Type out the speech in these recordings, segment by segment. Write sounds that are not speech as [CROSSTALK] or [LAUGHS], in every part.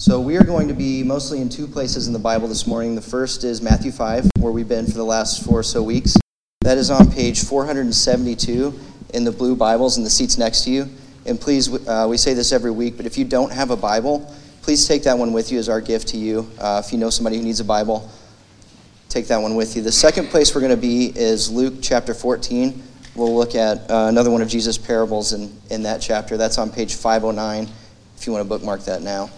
So, we are going to be mostly in two places in the Bible this morning. The first is Matthew 5, where we've been for the last four or so weeks. That is on page 472 in the blue Bibles in the seats next to you. And please, uh, we say this every week, but if you don't have a Bible, please take that one with you as our gift to you. Uh, if you know somebody who needs a Bible, take that one with you. The second place we're going to be is Luke chapter 14. We'll look at uh, another one of Jesus' parables in, in that chapter. That's on page 509 if you want to bookmark that now.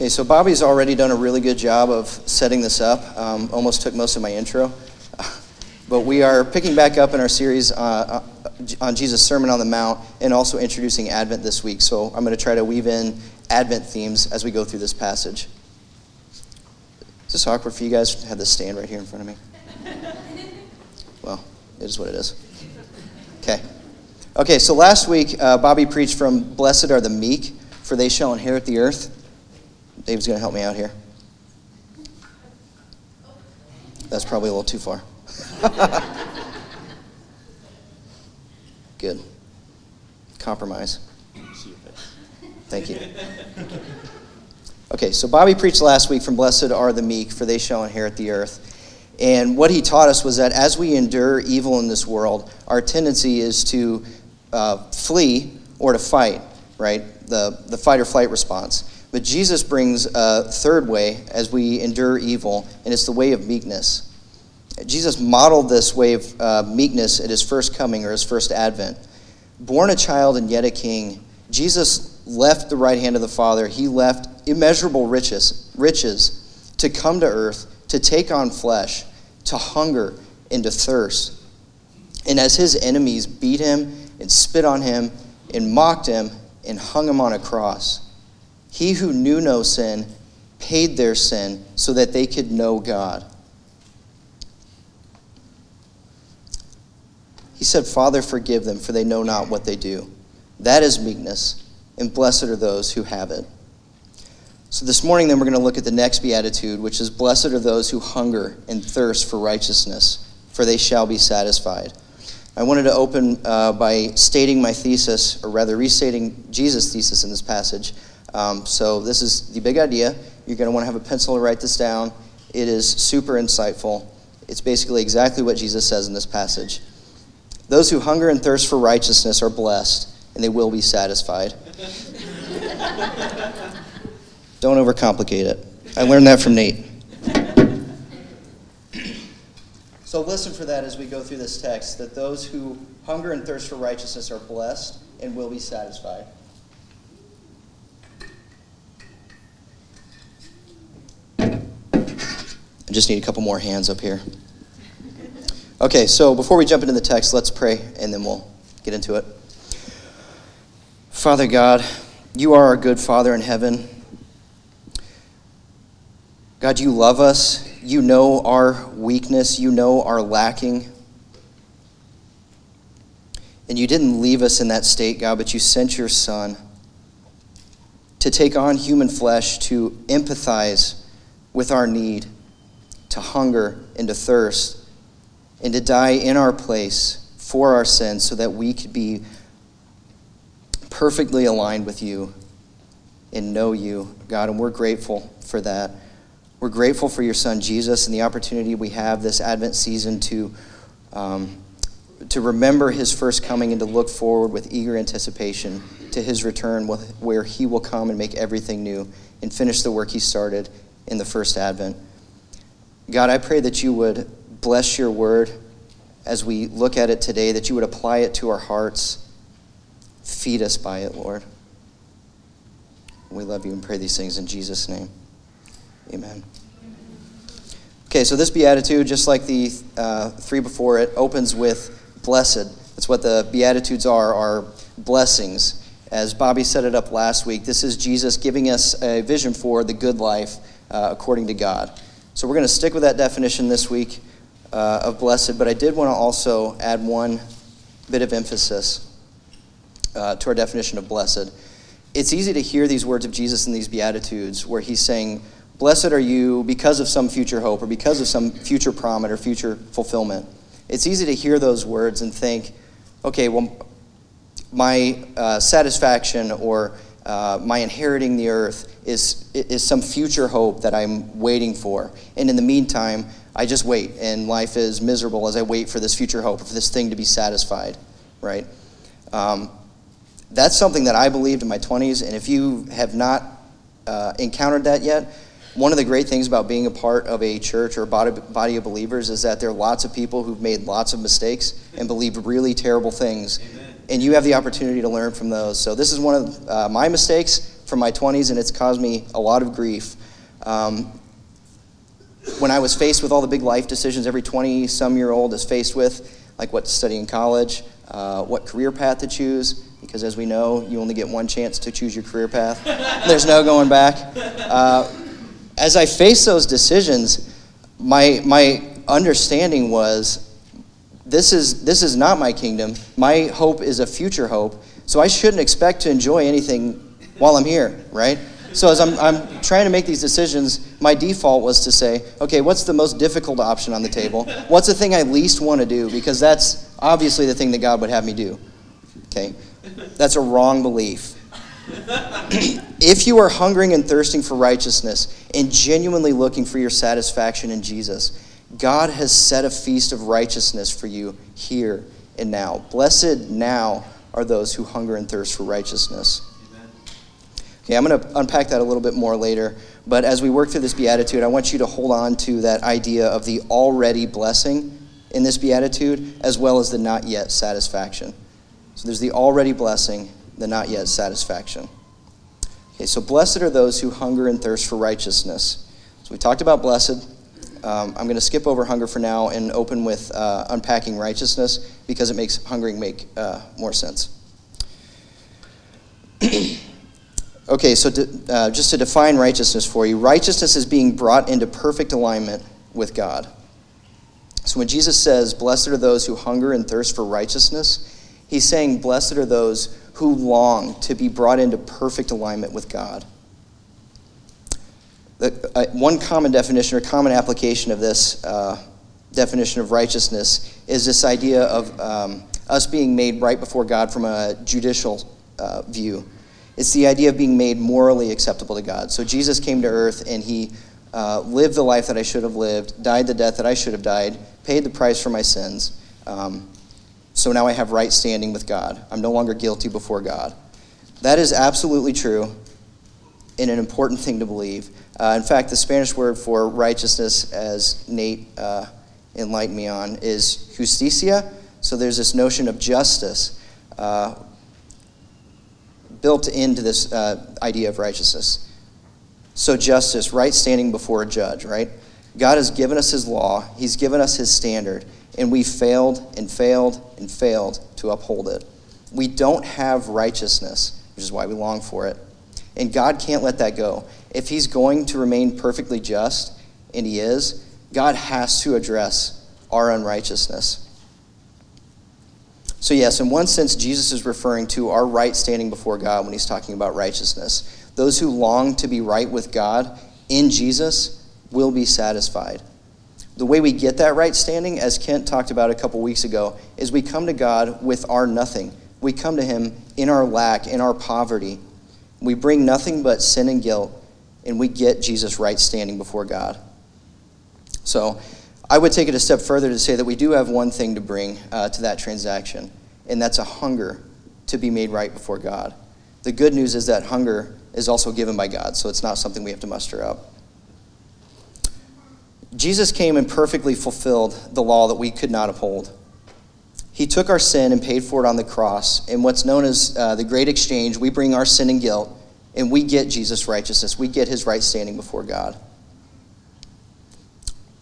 Okay, so Bobby's already done a really good job of setting this up. Um, almost took most of my intro. [LAUGHS] But we are picking back up in our series uh, uh, on Jesus' Sermon on the Mount and also introducing Advent this week. So I'm going to try to weave in Advent themes as we go through this passage. Is this awkward for you guys to have this stand right here in front of me? [LAUGHS] Well, it is what it is. Okay. Okay, so last week, uh, Bobby preached from Blessed are the meek, for they shall inherit the earth. Dave's going to help me out here. That's probably a little too far. [LAUGHS] Good. Compromise. Thank you. Okay, so Bobby preached last week from Blessed are the meek, for they shall inherit the earth. And what he taught us was that as we endure evil in this world, our tendency is to uh, flee or to fight, right? The, the fight or flight response. But Jesus brings a third way as we endure evil, and it's the way of meekness. Jesus modeled this way of uh, meekness at his first coming or his first advent. Born a child and yet a king, Jesus left the right hand of the Father. He left immeasurable riches, riches to come to earth, to take on flesh, to hunger and to thirst. And as his enemies beat him and spit on him and mocked him and hung him on a cross, he who knew no sin paid their sin so that they could know God. He said, Father, forgive them, for they know not what they do. That is meekness, and blessed are those who have it. So this morning, then, we're going to look at the next beatitude, which is Blessed are those who hunger and thirst for righteousness, for they shall be satisfied. I wanted to open uh, by stating my thesis, or rather, restating Jesus' thesis in this passage. Um, so, this is the big idea. You're going to want to have a pencil to write this down. It is super insightful. It's basically exactly what Jesus says in this passage. Those who hunger and thirst for righteousness are blessed, and they will be satisfied. [LAUGHS] Don't overcomplicate it. I learned that from Nate. So listen for that as we go through this text that those who hunger and thirst for righteousness are blessed and will be satisfied. Just need a couple more hands up here. Okay, so before we jump into the text, let's pray and then we'll get into it. Father God, you are our good Father in heaven. God, you love us. You know our weakness. You know our lacking. And you didn't leave us in that state, God, but you sent your Son to take on human flesh, to empathize with our need, to hunger and to thirst and to die in our place for our sins so that we could be perfectly aligned with you and know you, God. And we're grateful for that. We're grateful for your son Jesus and the opportunity we have this Advent season to, um, to remember his first coming and to look forward with eager anticipation to his return, where he will come and make everything new and finish the work he started in the first Advent. God, I pray that you would bless your word as we look at it today, that you would apply it to our hearts. Feed us by it, Lord. We love you and pray these things in Jesus' name. Amen. Okay, so this beatitude, just like the uh, three before it, opens with blessed. That's what the beatitudes are, are blessings. As Bobby set it up last week, this is Jesus giving us a vision for the good life uh, according to God. So we're going to stick with that definition this week uh, of blessed, but I did want to also add one bit of emphasis uh, to our definition of blessed. It's easy to hear these words of Jesus in these Beatitudes where he's saying, Blessed are you because of some future hope or because of some future promise or future fulfillment. It's easy to hear those words and think, okay, well, my uh, satisfaction or uh, my inheriting the earth is, is some future hope that I'm waiting for. And in the meantime, I just wait, and life is miserable as I wait for this future hope, for this thing to be satisfied, right? Um, that's something that I believed in my 20s, and if you have not uh, encountered that yet, one of the great things about being a part of a church or body, body of believers is that there are lots of people who've made lots of mistakes and believed really terrible things. Amen. And you have the opportunity to learn from those. So, this is one of uh, my mistakes from my 20s, and it's caused me a lot of grief. Um, when I was faced with all the big life decisions every 20 some year old is faced with, like what to study in college, uh, what career path to choose, because as we know, you only get one chance to choose your career path. [LAUGHS] There's no going back. Uh, as I faced those decisions, my, my understanding was this is, this is not my kingdom. My hope is a future hope. So I shouldn't expect to enjoy anything while I'm here, right? So as I'm, I'm trying to make these decisions, my default was to say, okay, what's the most difficult option on the table? What's the thing I least want to do? Because that's obviously the thing that God would have me do. Okay? That's a wrong belief. [CLEARS THROAT] if you are hungering and thirsting for righteousness and genuinely looking for your satisfaction in Jesus, God has set a feast of righteousness for you here and now. Blessed now are those who hunger and thirst for righteousness. Okay, I'm going to unpack that a little bit more later. But as we work through this beatitude, I want you to hold on to that idea of the already blessing in this beatitude, as well as the not yet satisfaction. So there's the already blessing, the not yet satisfaction. Okay, so blessed are those who hunger and thirst for righteousness. So we talked about blessed. Um, I'm going to skip over hunger for now and open with uh, unpacking righteousness because it makes hungering make uh, more sense. [CLEARS THROAT] Okay, so uh, just to define righteousness for you righteousness is being brought into perfect alignment with God. So when Jesus says, Blessed are those who hunger and thirst for righteousness, he's saying, Blessed are those who long to be brought into perfect alignment with God. The, uh, one common definition or common application of this uh, definition of righteousness is this idea of um, us being made right before God from a judicial uh, view. It's the idea of being made morally acceptable to God. So Jesus came to earth and he uh, lived the life that I should have lived, died the death that I should have died, paid the price for my sins. Um, so now I have right standing with God. I'm no longer guilty before God. That is absolutely true and an important thing to believe. Uh, in fact, the Spanish word for righteousness, as Nate uh, enlightened me on, is justicia. So there's this notion of justice. Uh, built into this uh, idea of righteousness. So, justice, right standing before a judge, right? God has given us his law, he's given us his standard, and we failed and failed and failed to uphold it. We don't have righteousness, which is why we long for it. And God can't let that go. If he's going to remain perfectly just, and he is, God has to address our unrighteousness. So, yes, in one sense, Jesus is referring to our right standing before God when he's talking about righteousness. Those who long to be right with God in Jesus will be satisfied. The way we get that right standing, as Kent talked about a couple weeks ago, is we come to God with our nothing. We come to Him in our lack, in our poverty. We bring nothing but sin and guilt, and we get Jesus' right standing before God. So, I would take it a step further to say that we do have one thing to bring uh, to that transaction, and that's a hunger to be made right before God. The good news is that hunger is also given by God, so it's not something we have to muster up. Jesus came and perfectly fulfilled the law that we could not uphold. He took our sin and paid for it on the cross. In what's known as uh, the great exchange, we bring our sin and guilt, and we get Jesus' righteousness. We get his right standing before God.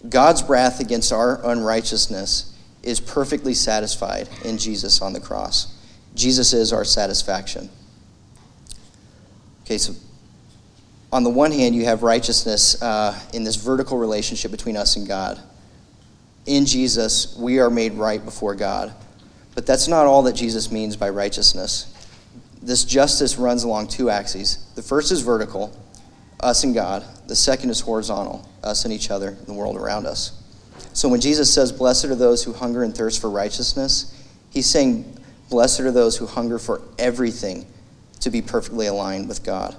God's wrath against our unrighteousness is perfectly satisfied in Jesus on the cross. Jesus is our satisfaction. Okay, so on the one hand, you have righteousness uh, in this vertical relationship between us and God. In Jesus, we are made right before God. But that's not all that Jesus means by righteousness. This justice runs along two axes. The first is vertical, us and God. The second is horizontal, us and each other, and the world around us. So when Jesus says, Blessed are those who hunger and thirst for righteousness, he's saying, Blessed are those who hunger for everything to be perfectly aligned with God.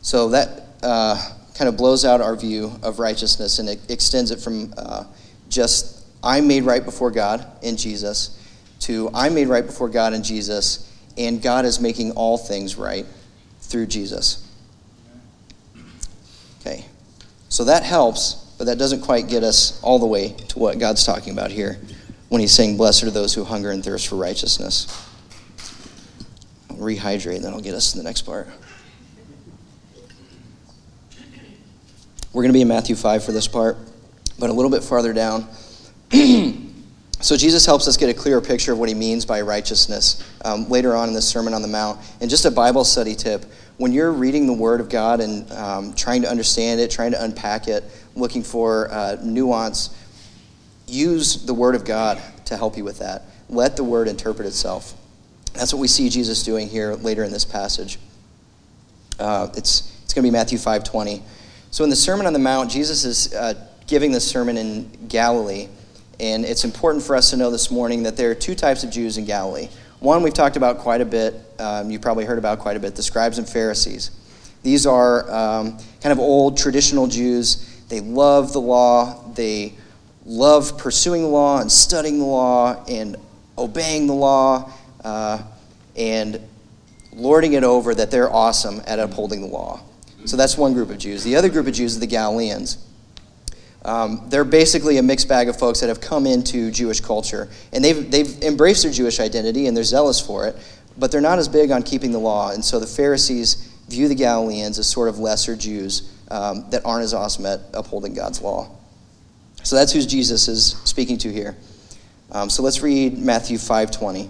So that uh, kind of blows out our view of righteousness and it extends it from uh, just I'm made right before God in Jesus to I'm made right before God in Jesus, and God is making all things right through Jesus. Okay, so that helps, but that doesn't quite get us all the way to what God's talking about here when he's saying, Blessed are those who hunger and thirst for righteousness. I'll rehydrate, and then I'll get us to the next part. We're going to be in Matthew 5 for this part, but a little bit farther down. [CLEARS THROAT] so Jesus helps us get a clearer picture of what he means by righteousness um, later on in the Sermon on the Mount. And just a Bible study tip when you're reading the Word of God and um, trying to understand it, trying to unpack it, looking for uh, nuance, use the Word of God to help you with that. Let the Word interpret itself. That's what we see Jesus doing here later in this passage. Uh, it's it's going to be Matthew 5:20. So in the Sermon on the Mount, Jesus is uh, giving this sermon in Galilee, and it's important for us to know this morning that there are two types of Jews in Galilee. One we've talked about quite a bit. Um, you probably heard about quite a bit: the scribes and Pharisees. These are um, kind of old traditional Jews. They love the law. They love pursuing the law and studying the law and obeying the law uh, and lording it over that they're awesome at upholding the law. So that's one group of Jews. The other group of Jews are the Galileans. Um, they're basically a mixed bag of folks that have come into Jewish culture. And they've, they've embraced their Jewish identity and they're zealous for it, but they're not as big on keeping the law. And so the Pharisees view the Galileans as sort of lesser Jews um, that aren't as awesome at upholding God's law. So that's who Jesus is speaking to here. Um, so let's read Matthew 5:20.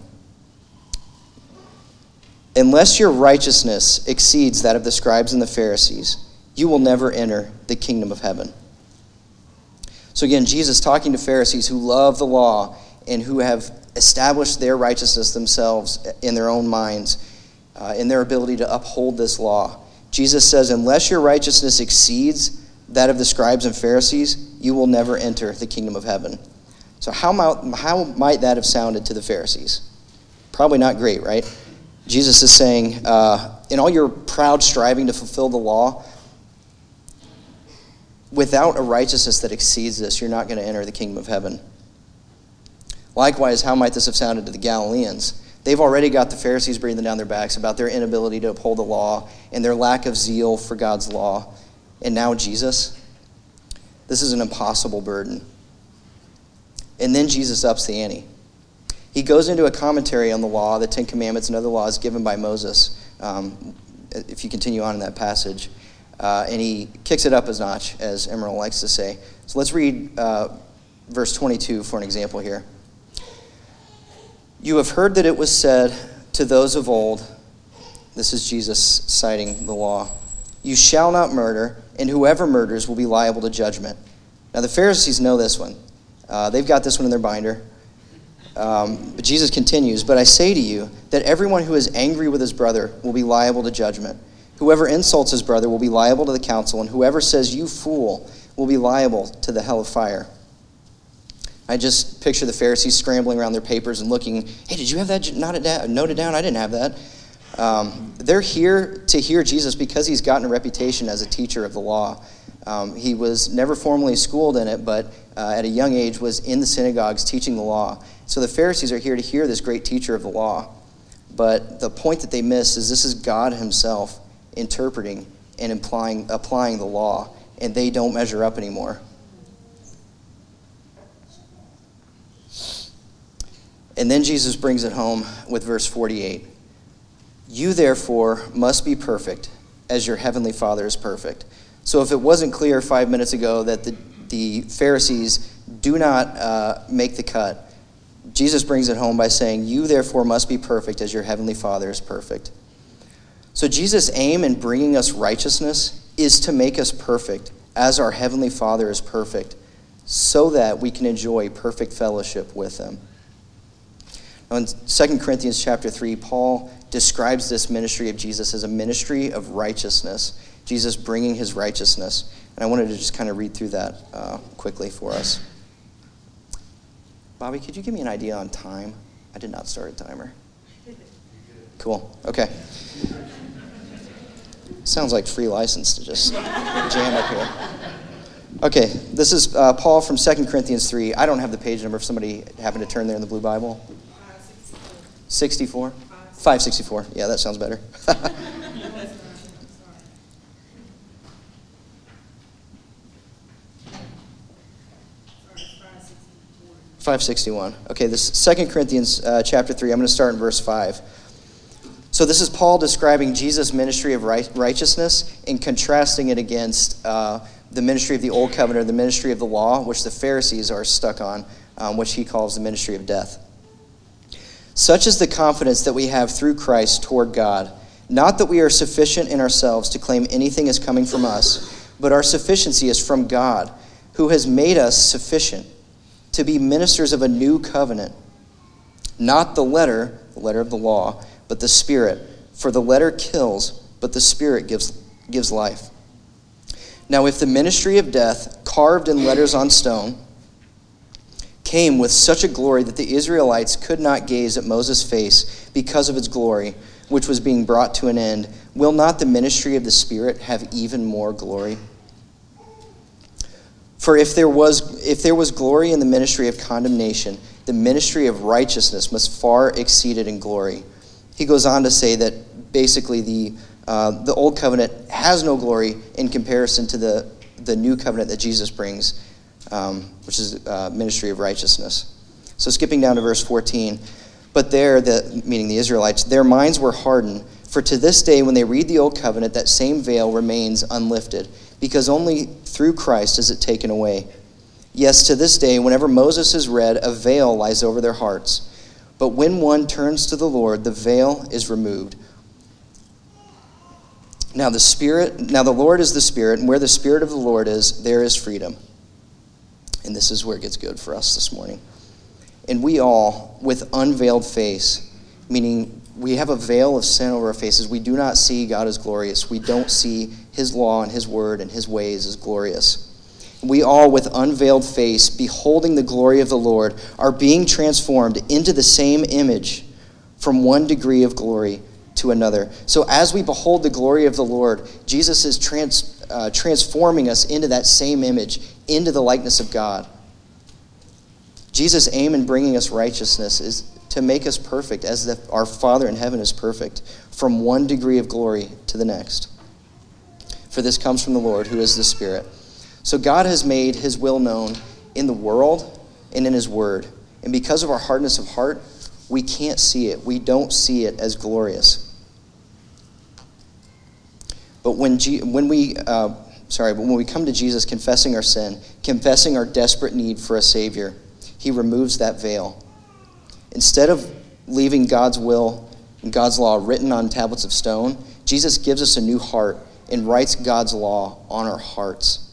Unless your righteousness exceeds that of the scribes and the Pharisees, you will never enter the kingdom of heaven. So again, Jesus talking to Pharisees who love the law and who have established their righteousness themselves in their own minds, uh, in their ability to uphold this law. Jesus says, unless your righteousness exceeds that of the scribes and Pharisees, you will never enter the kingdom of heaven. So, how might, how might that have sounded to the Pharisees? Probably not great, right? Jesus is saying, uh, in all your proud striving to fulfill the law, without a righteousness that exceeds this, you're not going to enter the kingdom of heaven. Likewise, how might this have sounded to the Galileans? They've already got the Pharisees breathing down their backs about their inability to uphold the law and their lack of zeal for God's law. And now Jesus? This is an impossible burden. And then Jesus ups the ante. He goes into a commentary on the law, the Ten Commandments, and other laws given by Moses, um, if you continue on in that passage. Uh, and he kicks it up a notch, as Emeril likes to say. So let's read uh, verse 22 for an example here. You have heard that it was said to those of old, this is Jesus citing the law, you shall not murder, and whoever murders will be liable to judgment. Now, the Pharisees know this one. Uh, they've got this one in their binder. Um, but Jesus continues, But I say to you that everyone who is angry with his brother will be liable to judgment. Whoever insults his brother will be liable to the council, and whoever says, You fool, will be liable to the hell of fire. I just picture the Pharisees scrambling around their papers and looking, Hey, did you have that noted down? Noted down? I didn't have that. Um, they're here to hear Jesus because he's gotten a reputation as a teacher of the law. Um, he was never formally schooled in it, but uh, at a young age was in the synagogues teaching the law. So the Pharisees are here to hear this great teacher of the law. But the point that they miss is this is God Himself interpreting and implying, applying the law, and they don't measure up anymore. And then Jesus brings it home with verse 48. You therefore must be perfect as your heavenly Father is perfect. So if it wasn't clear five minutes ago that the, the Pharisees do not uh, make the cut, Jesus brings it home by saying, You therefore must be perfect as your heavenly Father is perfect. So Jesus' aim in bringing us righteousness is to make us perfect as our heavenly Father is perfect, so that we can enjoy perfect fellowship with him. Now in 2 Corinthians chapter 3, Paul describes this ministry of Jesus as a ministry of righteousness. Jesus bringing his righteousness. And I wanted to just kind of read through that uh, quickly for us. Bobby, could you give me an idea on time? I did not start a timer. [LAUGHS] Cool. Okay. Sounds like free license to just jam up here. Okay, this is uh, Paul from 2 Corinthians 3. I don't have the page number if somebody happened to turn there in the Blue Bible. 64? 564. Yeah, that sounds better. [LAUGHS] 561. Okay, this Second Corinthians uh, chapter 3. I'm going to start in verse 5. So this is Paul describing Jesus' ministry of right, righteousness and contrasting it against uh, the ministry of the Old Covenant, the ministry of the law, which the Pharisees are stuck on, um, which he calls the ministry of death. Such is the confidence that we have through Christ toward God. Not that we are sufficient in ourselves to claim anything is coming from us, but our sufficiency is from God, who has made us sufficient to be ministers of a new covenant. Not the letter, the letter of the law, but the Spirit. For the letter kills, but the Spirit gives, gives life. Now, if the ministry of death, carved in letters on stone, came with such a glory that the Israelites could not gaze at Moses' face because of its glory, which was being brought to an end, will not the ministry of the Spirit have even more glory? For if there was if there was glory in the ministry of condemnation, the ministry of righteousness must far exceed it in glory. He goes on to say that basically the uh, the old covenant has no glory in comparison to the the new covenant that Jesus brings, um, which is uh, ministry of righteousness. So skipping down to verse 14, but there, the, meaning the Israelites, their minds were hardened. For to this day, when they read the old covenant, that same veil remains unlifted because only through Christ is it taken away. Yes, to this day, whenever Moses is read, a veil lies over their hearts. But when one turns to the Lord, the veil is removed. Now the Spirit, now the Lord is the Spirit, and where the Spirit of the Lord is, there is freedom. And this is where it gets good for us this morning. And we all, with unveiled face, meaning we have a veil of sin over our faces. We do not see God as glorious. We don't see His law and His word and His ways as glorious. We all, with unveiled face, beholding the glory of the Lord, are being transformed into the same image from one degree of glory to another. So, as we behold the glory of the Lord, Jesus is trans, uh, transforming us into that same image, into the likeness of God. Jesus' aim in bringing us righteousness is to make us perfect as the, our Father in heaven is perfect, from one degree of glory to the next. For this comes from the Lord, who is the Spirit. So God has made his will known in the world and in his word. And because of our hardness of heart, we can't see it. We don't see it as glorious. But when, G- when we, uh, sorry, but when we come to Jesus confessing our sin, confessing our desperate need for a Savior, he removes that veil Instead of leaving God's will and God's law written on tablets of stone, Jesus gives us a new heart and writes God's law on our hearts.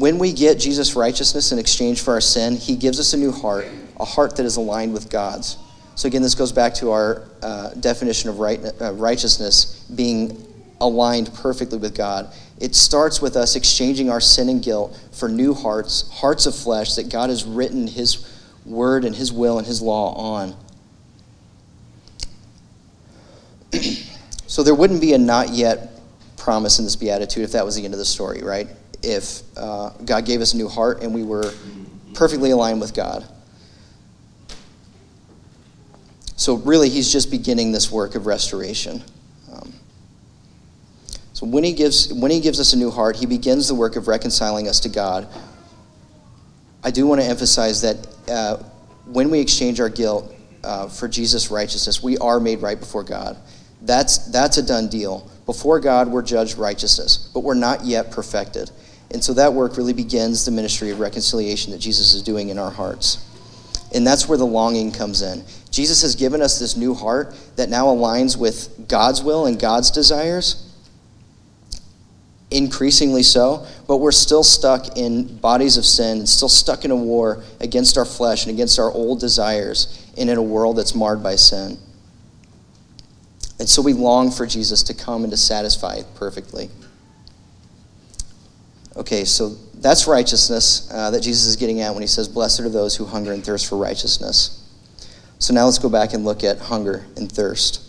When we get Jesus' righteousness in exchange for our sin, he gives us a new heart, a heart that is aligned with God's. So, again, this goes back to our uh, definition of right, uh, righteousness being aligned perfectly with God. It starts with us exchanging our sin and guilt for new hearts, hearts of flesh that God has written His word and His will and His law on. [CLEARS THROAT] so there wouldn't be a not yet promise in this beatitude if that was the end of the story, right? If uh, God gave us a new heart and we were perfectly aligned with God. So, really, He's just beginning this work of restoration. So when he gives when he gives us a new heart, he begins the work of reconciling us to God. I do want to emphasize that uh, when we exchange our guilt uh, for Jesus' righteousness, we are made right before God. That's that's a done deal. Before God, we're judged righteousness, but we're not yet perfected. And so that work really begins the ministry of reconciliation that Jesus is doing in our hearts. And that's where the longing comes in. Jesus has given us this new heart that now aligns with God's will and God's desires increasingly so, but we're still stuck in bodies of sin and still stuck in a war against our flesh and against our old desires and in a world that's marred by sin. And so we long for Jesus to come and to satisfy perfectly. Okay, so that's righteousness uh, that Jesus is getting at when he says, Blessed are those who hunger and thirst for righteousness. So now let's go back and look at hunger and thirst.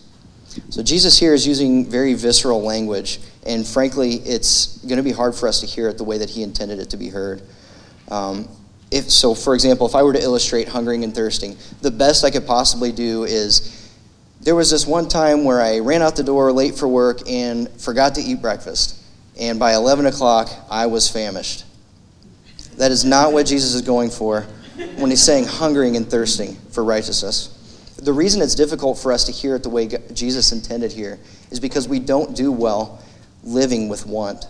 So Jesus here is using very visceral language, and frankly, it's going to be hard for us to hear it the way that he intended it to be heard. Um, if, so, for example, if I were to illustrate hungering and thirsting, the best I could possibly do is there was this one time where I ran out the door late for work and forgot to eat breakfast. And by 11 o'clock, I was famished. That is not what Jesus is going for when he's saying hungering and thirsting for righteousness. The reason it's difficult for us to hear it the way Jesus intended here is because we don't do well living with want.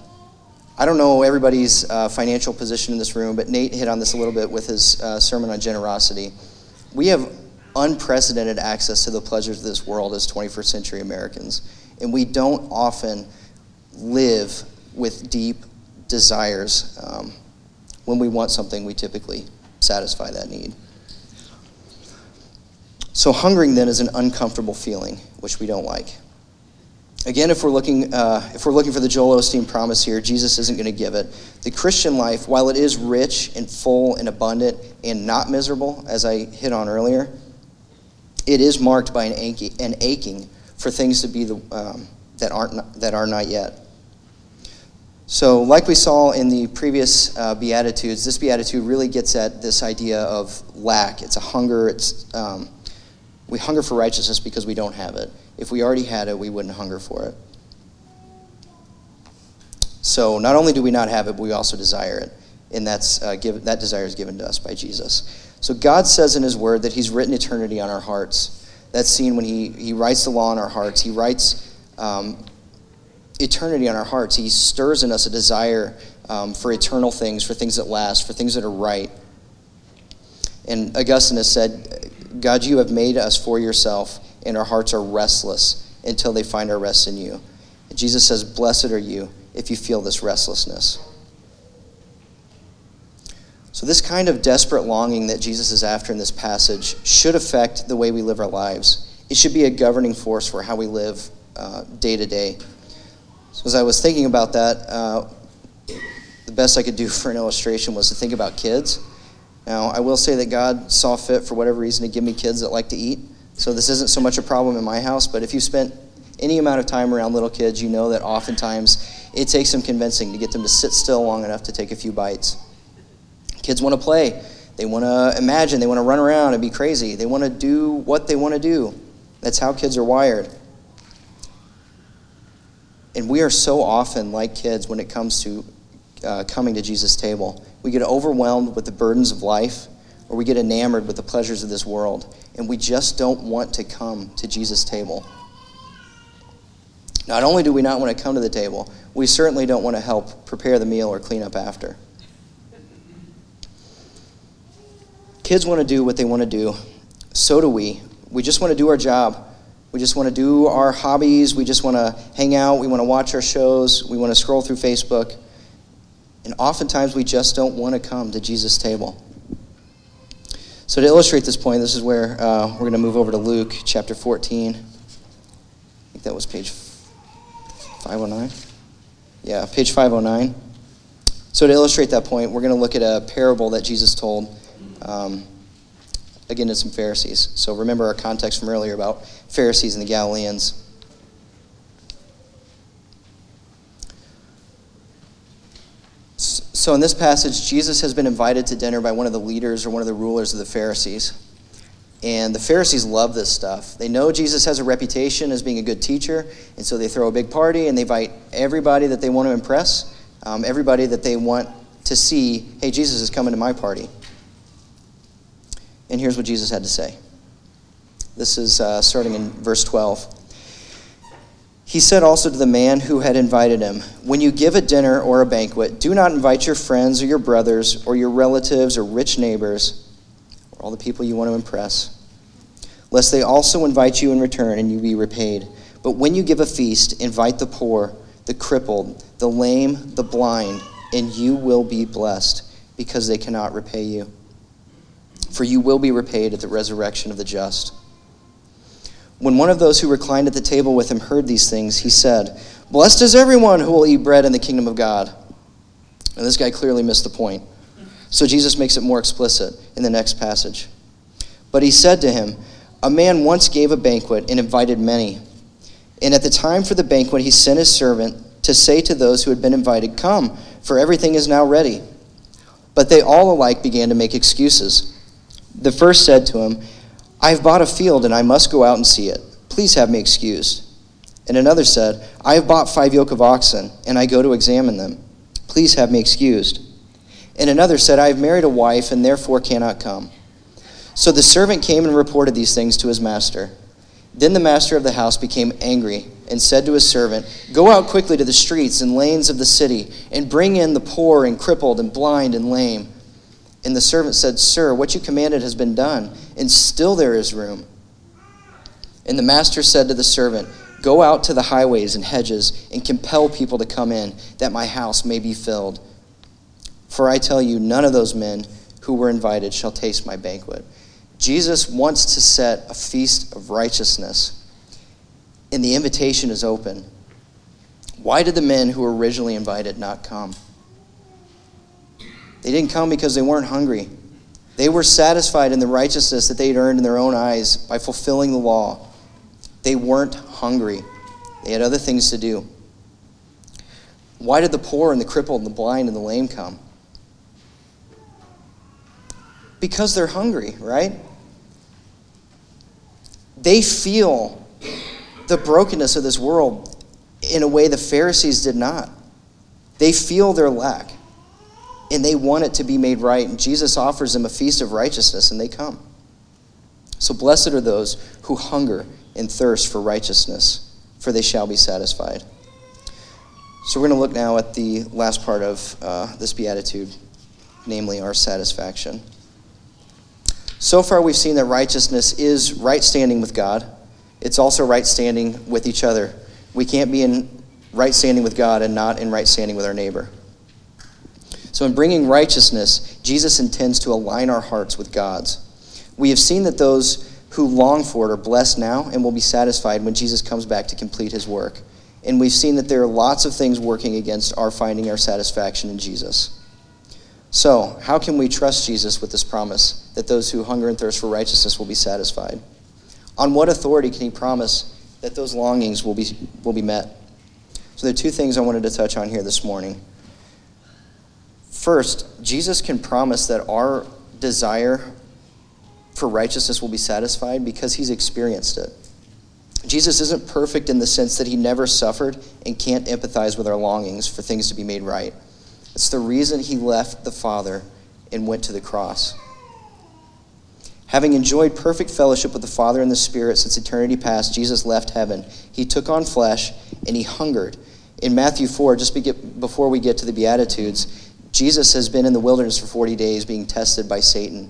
I don't know everybody's uh, financial position in this room, but Nate hit on this a little bit with his uh, sermon on generosity. We have unprecedented access to the pleasures of this world as 21st century Americans, and we don't often live with deep desires. Um, when we want something, we typically satisfy that need. So, hungering then is an uncomfortable feeling, which we don't like. Again, if we're looking, uh, if we're looking for the Joel Osteen promise here, Jesus isn't going to give it. The Christian life, while it is rich and full and abundant and not miserable, as I hit on earlier, it is marked by an aching, an aching for things to be the, um, that aren't that are not yet. So, like we saw in the previous uh, beatitudes, this beatitude really gets at this idea of lack. It's a hunger. It's um, we hunger for righteousness because we don't have it. If we already had it, we wouldn't hunger for it. So not only do we not have it, but we also desire it. And that's, uh, give, that desire is given to us by Jesus. So God says in His Word that He's written eternity on our hearts. That's seen when He, he writes the law on our hearts. He writes um, eternity on our hearts. He stirs in us a desire um, for eternal things, for things that last, for things that are right. And Augustine has said, God, you have made us for yourself, and our hearts are restless until they find our rest in you. And Jesus says, Blessed are you if you feel this restlessness. So, this kind of desperate longing that Jesus is after in this passage should affect the way we live our lives. It should be a governing force for how we live uh, day to day. So, as I was thinking about that, uh, the best I could do [LAUGHS] for an illustration was to think about kids. Now, I will say that God saw fit for whatever reason to give me kids that like to eat. So this isn't so much a problem in my house, but if you spent any amount of time around little kids, you know that oftentimes it takes some convincing to get them to sit still long enough to take a few bites. Kids want to play. They want to imagine. They want to run around and be crazy. They want to do what they want to do. That's how kids are wired. And we are so often like kids when it comes to uh, coming to Jesus' table. We get overwhelmed with the burdens of life, or we get enamored with the pleasures of this world, and we just don't want to come to Jesus' table. Not only do we not want to come to the table, we certainly don't want to help prepare the meal or clean up after. Kids want to do what they want to do. So do we. We just want to do our job. We just want to do our hobbies. We just want to hang out. We want to watch our shows. We want to scroll through Facebook. And oftentimes we just don't want to come to Jesus' table. So, to illustrate this point, this is where uh, we're going to move over to Luke chapter 14. I think that was page 509. Yeah, page 509. So, to illustrate that point, we're going to look at a parable that Jesus told, um, again, to some Pharisees. So, remember our context from earlier about Pharisees and the Galileans. So, in this passage, Jesus has been invited to dinner by one of the leaders or one of the rulers of the Pharisees. And the Pharisees love this stuff. They know Jesus has a reputation as being a good teacher, and so they throw a big party and they invite everybody that they want to impress, um, everybody that they want to see, hey, Jesus is coming to my party. And here's what Jesus had to say. This is uh, starting in verse 12. He said also to the man who had invited him, When you give a dinner or a banquet, do not invite your friends or your brothers or your relatives or rich neighbors or all the people you want to impress, lest they also invite you in return and you be repaid. But when you give a feast, invite the poor, the crippled, the lame, the blind, and you will be blessed because they cannot repay you. For you will be repaid at the resurrection of the just. When one of those who reclined at the table with him heard these things, he said, Blessed is everyone who will eat bread in the kingdom of God. And this guy clearly missed the point. So Jesus makes it more explicit in the next passage. But he said to him, A man once gave a banquet and invited many. And at the time for the banquet, he sent his servant to say to those who had been invited, Come, for everything is now ready. But they all alike began to make excuses. The first said to him, I have bought a field and I must go out and see it. Please have me excused. And another said, I have bought five yoke of oxen and I go to examine them. Please have me excused. And another said, I have married a wife and therefore cannot come. So the servant came and reported these things to his master. Then the master of the house became angry and said to his servant, Go out quickly to the streets and lanes of the city and bring in the poor and crippled and blind and lame. And the servant said, Sir, what you commanded has been done, and still there is room. And the master said to the servant, Go out to the highways and hedges and compel people to come in, that my house may be filled. For I tell you, none of those men who were invited shall taste my banquet. Jesus wants to set a feast of righteousness, and the invitation is open. Why did the men who were originally invited not come? They didn't come because they weren't hungry. They were satisfied in the righteousness that they'd earned in their own eyes by fulfilling the law. They weren't hungry, they had other things to do. Why did the poor and the crippled and the blind and the lame come? Because they're hungry, right? They feel the brokenness of this world in a way the Pharisees did not. They feel their lack and they want it to be made right. And Jesus offers them a feast of righteousness and they come. So blessed are those who hunger and thirst for righteousness, for they shall be satisfied. So we're going to look now at the last part of uh, this beatitude, namely our satisfaction. So far, we've seen that righteousness is right standing with God. It's also right standing with each other. We can't be in right standing with God and not in right standing with our neighbor. So, in bringing righteousness, Jesus intends to align our hearts with God's. We have seen that those who long for it are blessed now and will be satisfied when Jesus comes back to complete his work. And we've seen that there are lots of things working against our finding our satisfaction in Jesus. So, how can we trust Jesus with this promise that those who hunger and thirst for righteousness will be satisfied? On what authority can he promise that those longings will be, will be met? So, there are two things I wanted to touch on here this morning. First, Jesus can promise that our desire for righteousness will be satisfied because he's experienced it. Jesus isn't perfect in the sense that he never suffered and can't empathize with our longings for things to be made right. It's the reason he left the Father and went to the cross. Having enjoyed perfect fellowship with the Father and the Spirit since eternity past, Jesus left heaven. He took on flesh and he hungered. In Matthew 4, just before we get to the Beatitudes, Jesus has been in the wilderness for 40 days being tested by Satan.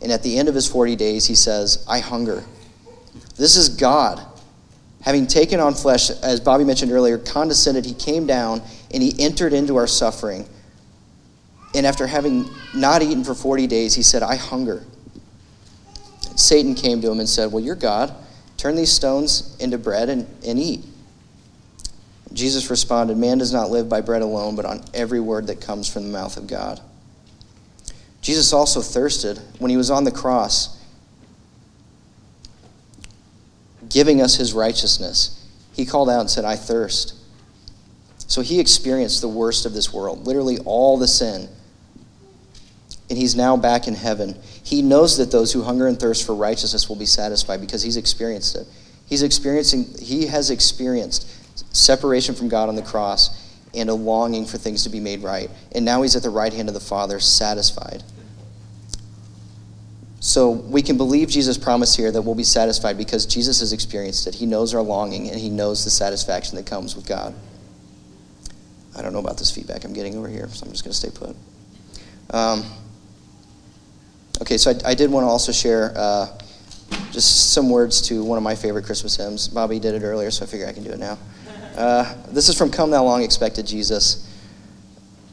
And at the end of his 40 days, he says, I hunger. This is God. Having taken on flesh, as Bobby mentioned earlier, condescended, he came down and he entered into our suffering. And after having not eaten for 40 days, he said, I hunger. Satan came to him and said, Well, you're God. Turn these stones into bread and, and eat. Jesus responded, Man does not live by bread alone, but on every word that comes from the mouth of God. Jesus also thirsted when he was on the cross, giving us his righteousness. He called out and said, I thirst. So he experienced the worst of this world, literally all the sin and he's now back in heaven. He knows that those who hunger and thirst for righteousness will be satisfied because he's experienced it. He's experiencing he has experienced separation from God on the cross and a longing for things to be made right. And now he's at the right hand of the Father, satisfied. So we can believe Jesus' promise here that we'll be satisfied because Jesus has experienced it. He knows our longing and he knows the satisfaction that comes with God. I don't know about this feedback I'm getting over here, so I'm just going to stay put. Um, Okay, so I, I did want to also share uh, just some words to one of my favorite Christmas hymns. Bobby did it earlier, so I figure I can do it now. Uh, this is from Come Thou Long Expected Jesus.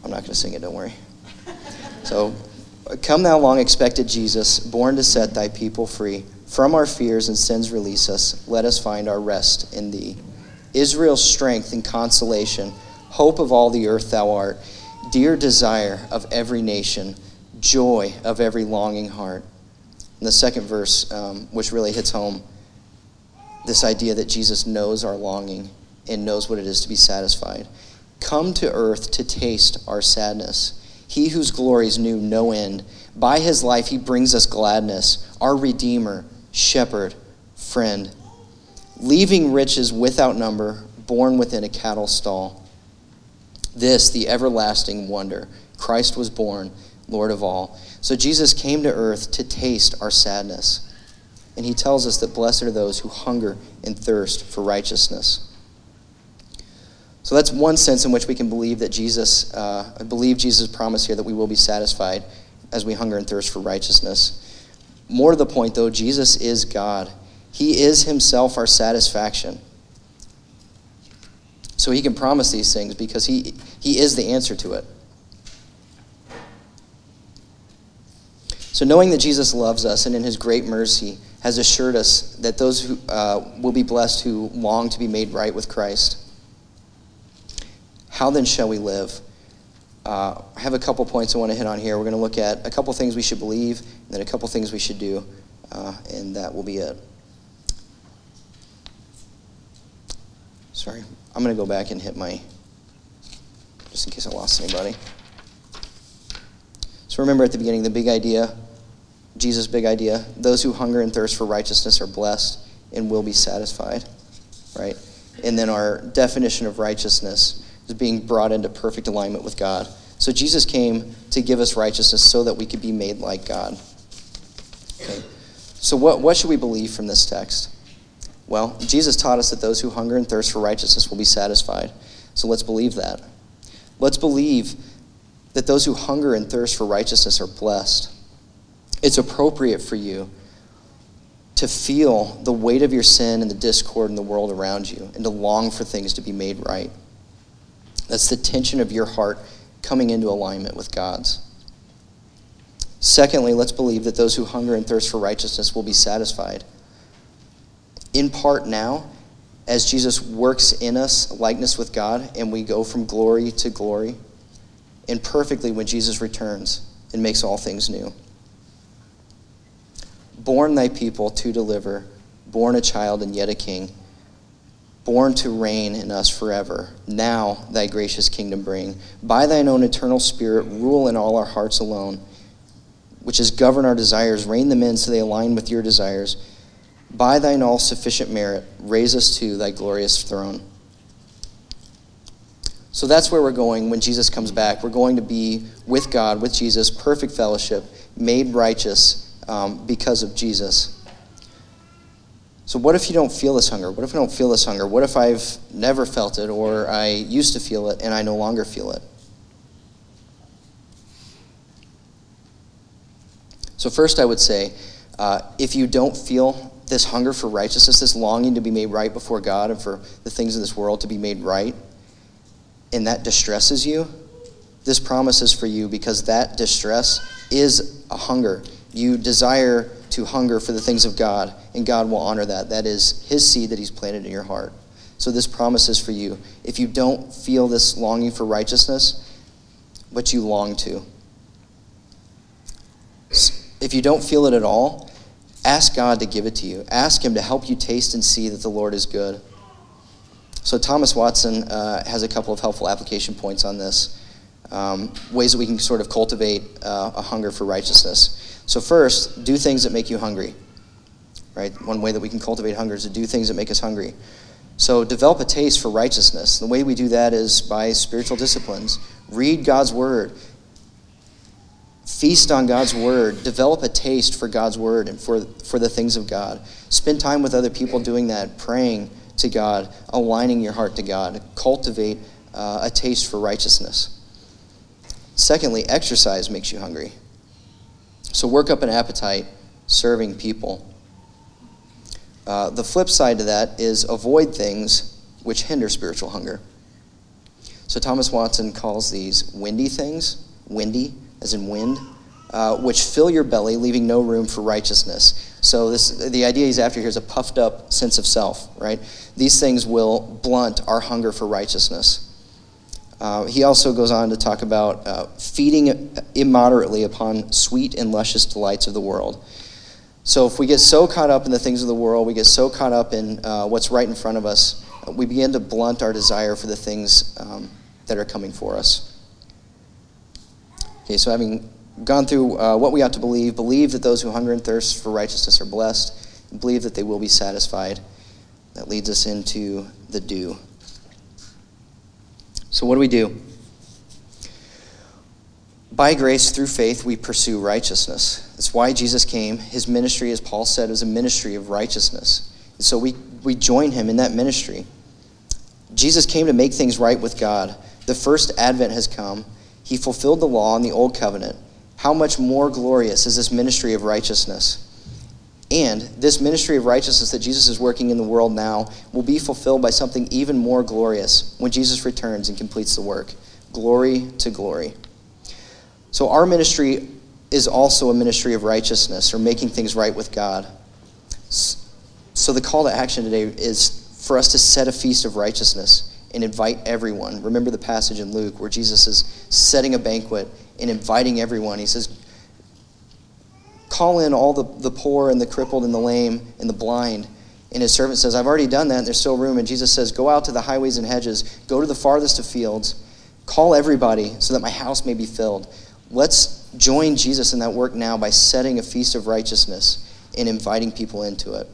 I'm not going to sing it, don't worry. So, Come Thou Long Expected Jesus, born to set thy people free. From our fears and sins release us. Let us find our rest in thee. Israel's strength and consolation, hope of all the earth thou art, dear desire of every nation joy of every longing heart. In the second verse, um, which really hits home this idea that Jesus knows our longing and knows what it is to be satisfied. Come to earth to taste our sadness. He whose glories knew no end. By his life, he brings us gladness, our Redeemer, Shepherd, Friend. Leaving riches without number, born within a cattle stall. This, the everlasting wonder. Christ was born, Lord of all. So Jesus came to earth to taste our sadness. And he tells us that blessed are those who hunger and thirst for righteousness. So that's one sense in which we can believe that Jesus, uh, believe Jesus' promise here that we will be satisfied as we hunger and thirst for righteousness. More to the point, though, Jesus is God. He is himself our satisfaction. So he can promise these things because he, he is the answer to it. So, knowing that Jesus loves us and in his great mercy has assured us that those who uh, will be blessed who long to be made right with Christ, how then shall we live? Uh, I have a couple points I want to hit on here. We're going to look at a couple things we should believe, and then a couple things we should do, uh, and that will be it. Sorry, I'm going to go back and hit my, just in case I lost anybody. So remember at the beginning, the big idea, Jesus' big idea those who hunger and thirst for righteousness are blessed and will be satisfied, right? And then our definition of righteousness is being brought into perfect alignment with God. So Jesus came to give us righteousness so that we could be made like God. Okay. So what, what should we believe from this text? Well, Jesus taught us that those who hunger and thirst for righteousness will be satisfied. So let's believe that. Let's believe that those who hunger and thirst for righteousness are blessed. It's appropriate for you to feel the weight of your sin and the discord in the world around you and to long for things to be made right. That's the tension of your heart coming into alignment with God's. Secondly, let's believe that those who hunger and thirst for righteousness will be satisfied. In part now, as Jesus works in us likeness with God and we go from glory to glory and perfectly when Jesus returns and makes all things new. Born thy people to deliver, born a child and yet a king, born to reign in us forever. Now thy gracious kingdom bring. By thine own eternal spirit, rule in all our hearts alone, which is govern our desires, rein them in so they align with your desires. By thine all sufficient merit, raise us to thy glorious throne. So that's where we're going when Jesus comes back. We're going to be with God, with Jesus, perfect fellowship, made righteous um, because of Jesus. So, what if you don't feel this hunger? What if I don't feel this hunger? What if I've never felt it, or I used to feel it and I no longer feel it? So, first, I would say uh, if you don't feel this hunger for righteousness, this longing to be made right before God and for the things of this world to be made right, and that distresses you, this promise is for you because that distress is a hunger. You desire to hunger for the things of God, and God will honor that. That is His seed that He's planted in your heart. So this promise is for you. If you don't feel this longing for righteousness, but you long to, if you don't feel it at all, ask God to give it to you. Ask Him to help you taste and see that the Lord is good. So Thomas Watson uh, has a couple of helpful application points on this. Um, ways that we can sort of cultivate uh, a hunger for righteousness. So first, do things that make you hungry. Right? One way that we can cultivate hunger is to do things that make us hungry. So develop a taste for righteousness. The way we do that is by spiritual disciplines. Read God's word. Feast on God's word. Develop a taste for God's word and for, for the things of God. Spend time with other people doing that, praying, to God, aligning your heart to God. Cultivate uh, a taste for righteousness. Secondly, exercise makes you hungry. So work up an appetite serving people. Uh, the flip side to that is avoid things which hinder spiritual hunger. So Thomas Watson calls these windy things, windy as in wind, uh, which fill your belly, leaving no room for righteousness. So this, the idea he's after here is a puffed up sense of self, right? These things will blunt our hunger for righteousness. Uh, he also goes on to talk about uh, feeding immoderately upon sweet and luscious delights of the world. So if we get so caught up in the things of the world, we get so caught up in uh, what's right in front of us, we begin to blunt our desire for the things um, that are coming for us. Okay, so having gone through uh, what we ought to believe, believe that those who hunger and thirst for righteousness are blessed, believe that they will be satisfied. That leads us into the do. So, what do we do? By grace, through faith, we pursue righteousness. That's why Jesus came. His ministry, as Paul said, is a ministry of righteousness. And so we, we join him in that ministry. Jesus came to make things right with God. The first advent has come. He fulfilled the law in the old covenant. How much more glorious is this ministry of righteousness? And this ministry of righteousness that Jesus is working in the world now will be fulfilled by something even more glorious when Jesus returns and completes the work. Glory to glory. So, our ministry is also a ministry of righteousness or making things right with God. So, the call to action today is for us to set a feast of righteousness and invite everyone. Remember the passage in Luke where Jesus is setting a banquet and inviting everyone. He says, Call in all the, the poor and the crippled and the lame and the blind. And his servant says, I've already done that, and there's still room. And Jesus says, Go out to the highways and hedges, go to the farthest of fields, call everybody so that my house may be filled. Let's join Jesus in that work now by setting a feast of righteousness and inviting people into it.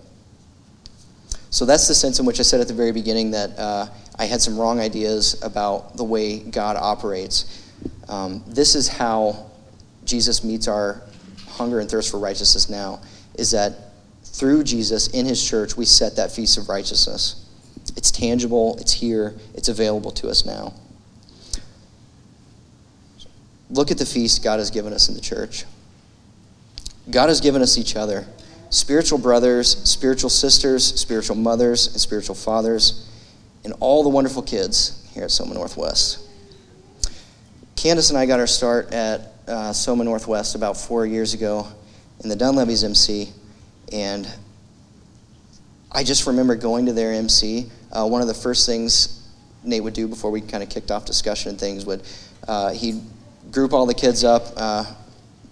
So that's the sense in which I said at the very beginning that uh, I had some wrong ideas about the way God operates. Um, this is how Jesus meets our hunger and thirst for righteousness now, is that through Jesus in his church, we set that feast of righteousness. It's tangible, it's here, it's available to us now. Look at the feast God has given us in the church. God has given us each other spiritual brothers, spiritual sisters, spiritual mothers, and spiritual fathers, and all the wonderful kids here at Soma Northwest. Candace and I got our start at uh, Soma Northwest about four years ago in the Dunleavy's MC, and I just remember going to their MC. Uh, one of the first things Nate would do before we kind of kicked off discussion and things would uh, he'd group all the kids up, uh,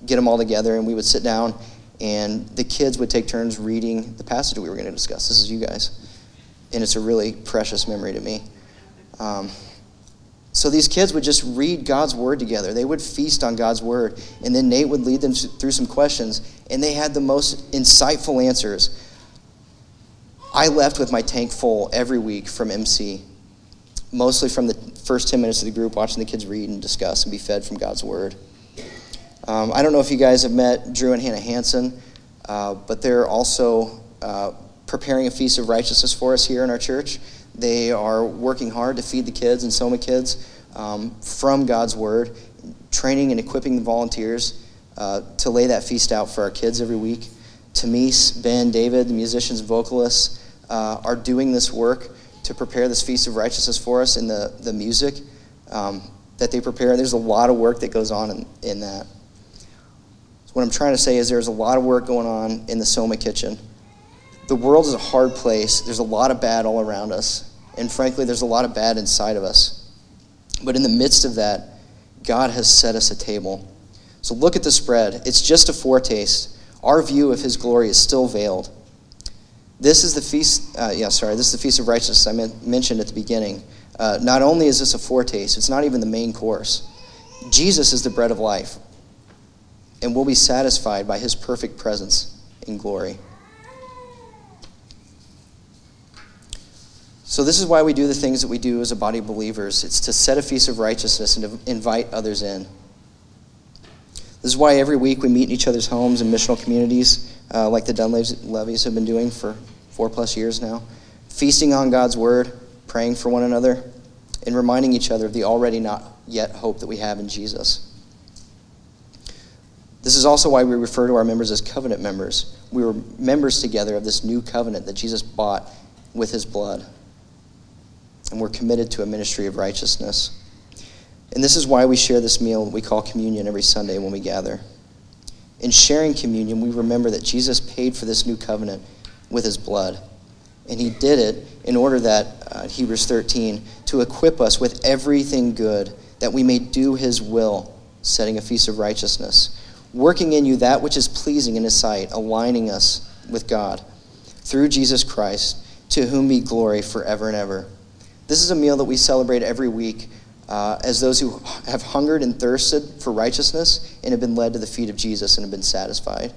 get them all together, and we would sit down, and the kids would take turns reading the passage we were going to discuss. This is you guys. And it's a really precious memory to me. Um, so these kids would just read God's word together. They would feast on God's word. And then Nate would lead them through some questions, and they had the most insightful answers. I left with my tank full every week from MC mostly from the first 10 minutes of the group, watching the kids read and discuss and be fed from God's Word. Um, I don't know if you guys have met Drew and Hannah Hanson, uh, but they're also uh, preparing a feast of righteousness for us here in our church. They are working hard to feed the kids and Soma kids um, from God's Word, training and equipping the volunteers uh, to lay that feast out for our kids every week. Tamise, Ben, David, the musicians vocalists uh, are doing this work to prepare this feast of righteousness for us in the, the music um, that they prepare. There's a lot of work that goes on in, in that. So what I'm trying to say is there's a lot of work going on in the Soma kitchen. The world is a hard place. There's a lot of bad all around us. And frankly, there's a lot of bad inside of us. But in the midst of that, God has set us a table. So look at the spread. It's just a foretaste. Our view of his glory is still veiled. This is the feast, uh, yeah, sorry, this is the Feast of Righteousness I mentioned at the beginning. Uh, not only is this a foretaste, it's not even the main course. Jesus is the bread of life, and we'll be satisfied by his perfect presence in glory. So, this is why we do the things that we do as a body of believers it's to set a feast of righteousness and to invite others in. This is why every week we meet in each other's homes and missional communities uh, like the Dunleavys have been doing for four plus years now, feasting on God's word, praying for one another, and reminding each other of the already not yet hope that we have in Jesus. This is also why we refer to our members as covenant members. We were members together of this new covenant that Jesus bought with his blood. And we're committed to a ministry of righteousness. And this is why we share this meal we call communion every Sunday when we gather. In sharing communion, we remember that Jesus paid for this new covenant with his blood. And he did it in order that, uh, Hebrews 13, to equip us with everything good, that we may do his will, setting a feast of righteousness. working in you that which is pleasing in His sight, aligning us with God through Jesus Christ, to whom be glory forever and ever. This is a meal that we celebrate every week uh, as those who have hungered and thirsted for righteousness and have been led to the feet of Jesus and have been satisfied.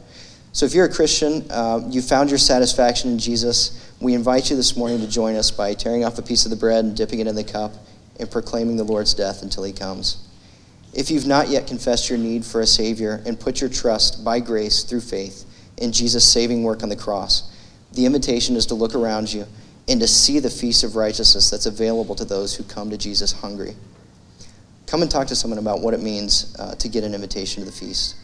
So, if you're a Christian, uh, you found your satisfaction in Jesus, we invite you this morning to join us by tearing off a piece of the bread and dipping it in the cup and proclaiming the Lord's death until he comes. If you've not yet confessed your need for a Savior and put your trust by grace through faith in Jesus' saving work on the cross, the invitation is to look around you and to see the feast of righteousness that's available to those who come to Jesus hungry. Come and talk to someone about what it means uh, to get an invitation to the feast.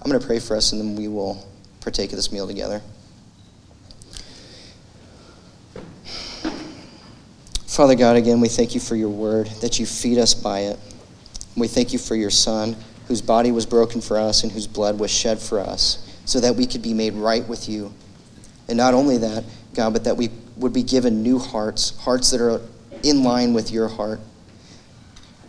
I'm going to pray for us and then we will partake of this meal together. Father God, again, we thank you for your word, that you feed us by it. We thank you for your Son, whose body was broken for us and whose blood was shed for us, so that we could be made right with you. And not only that, God, but that we would be given new hearts, hearts that are in line with your heart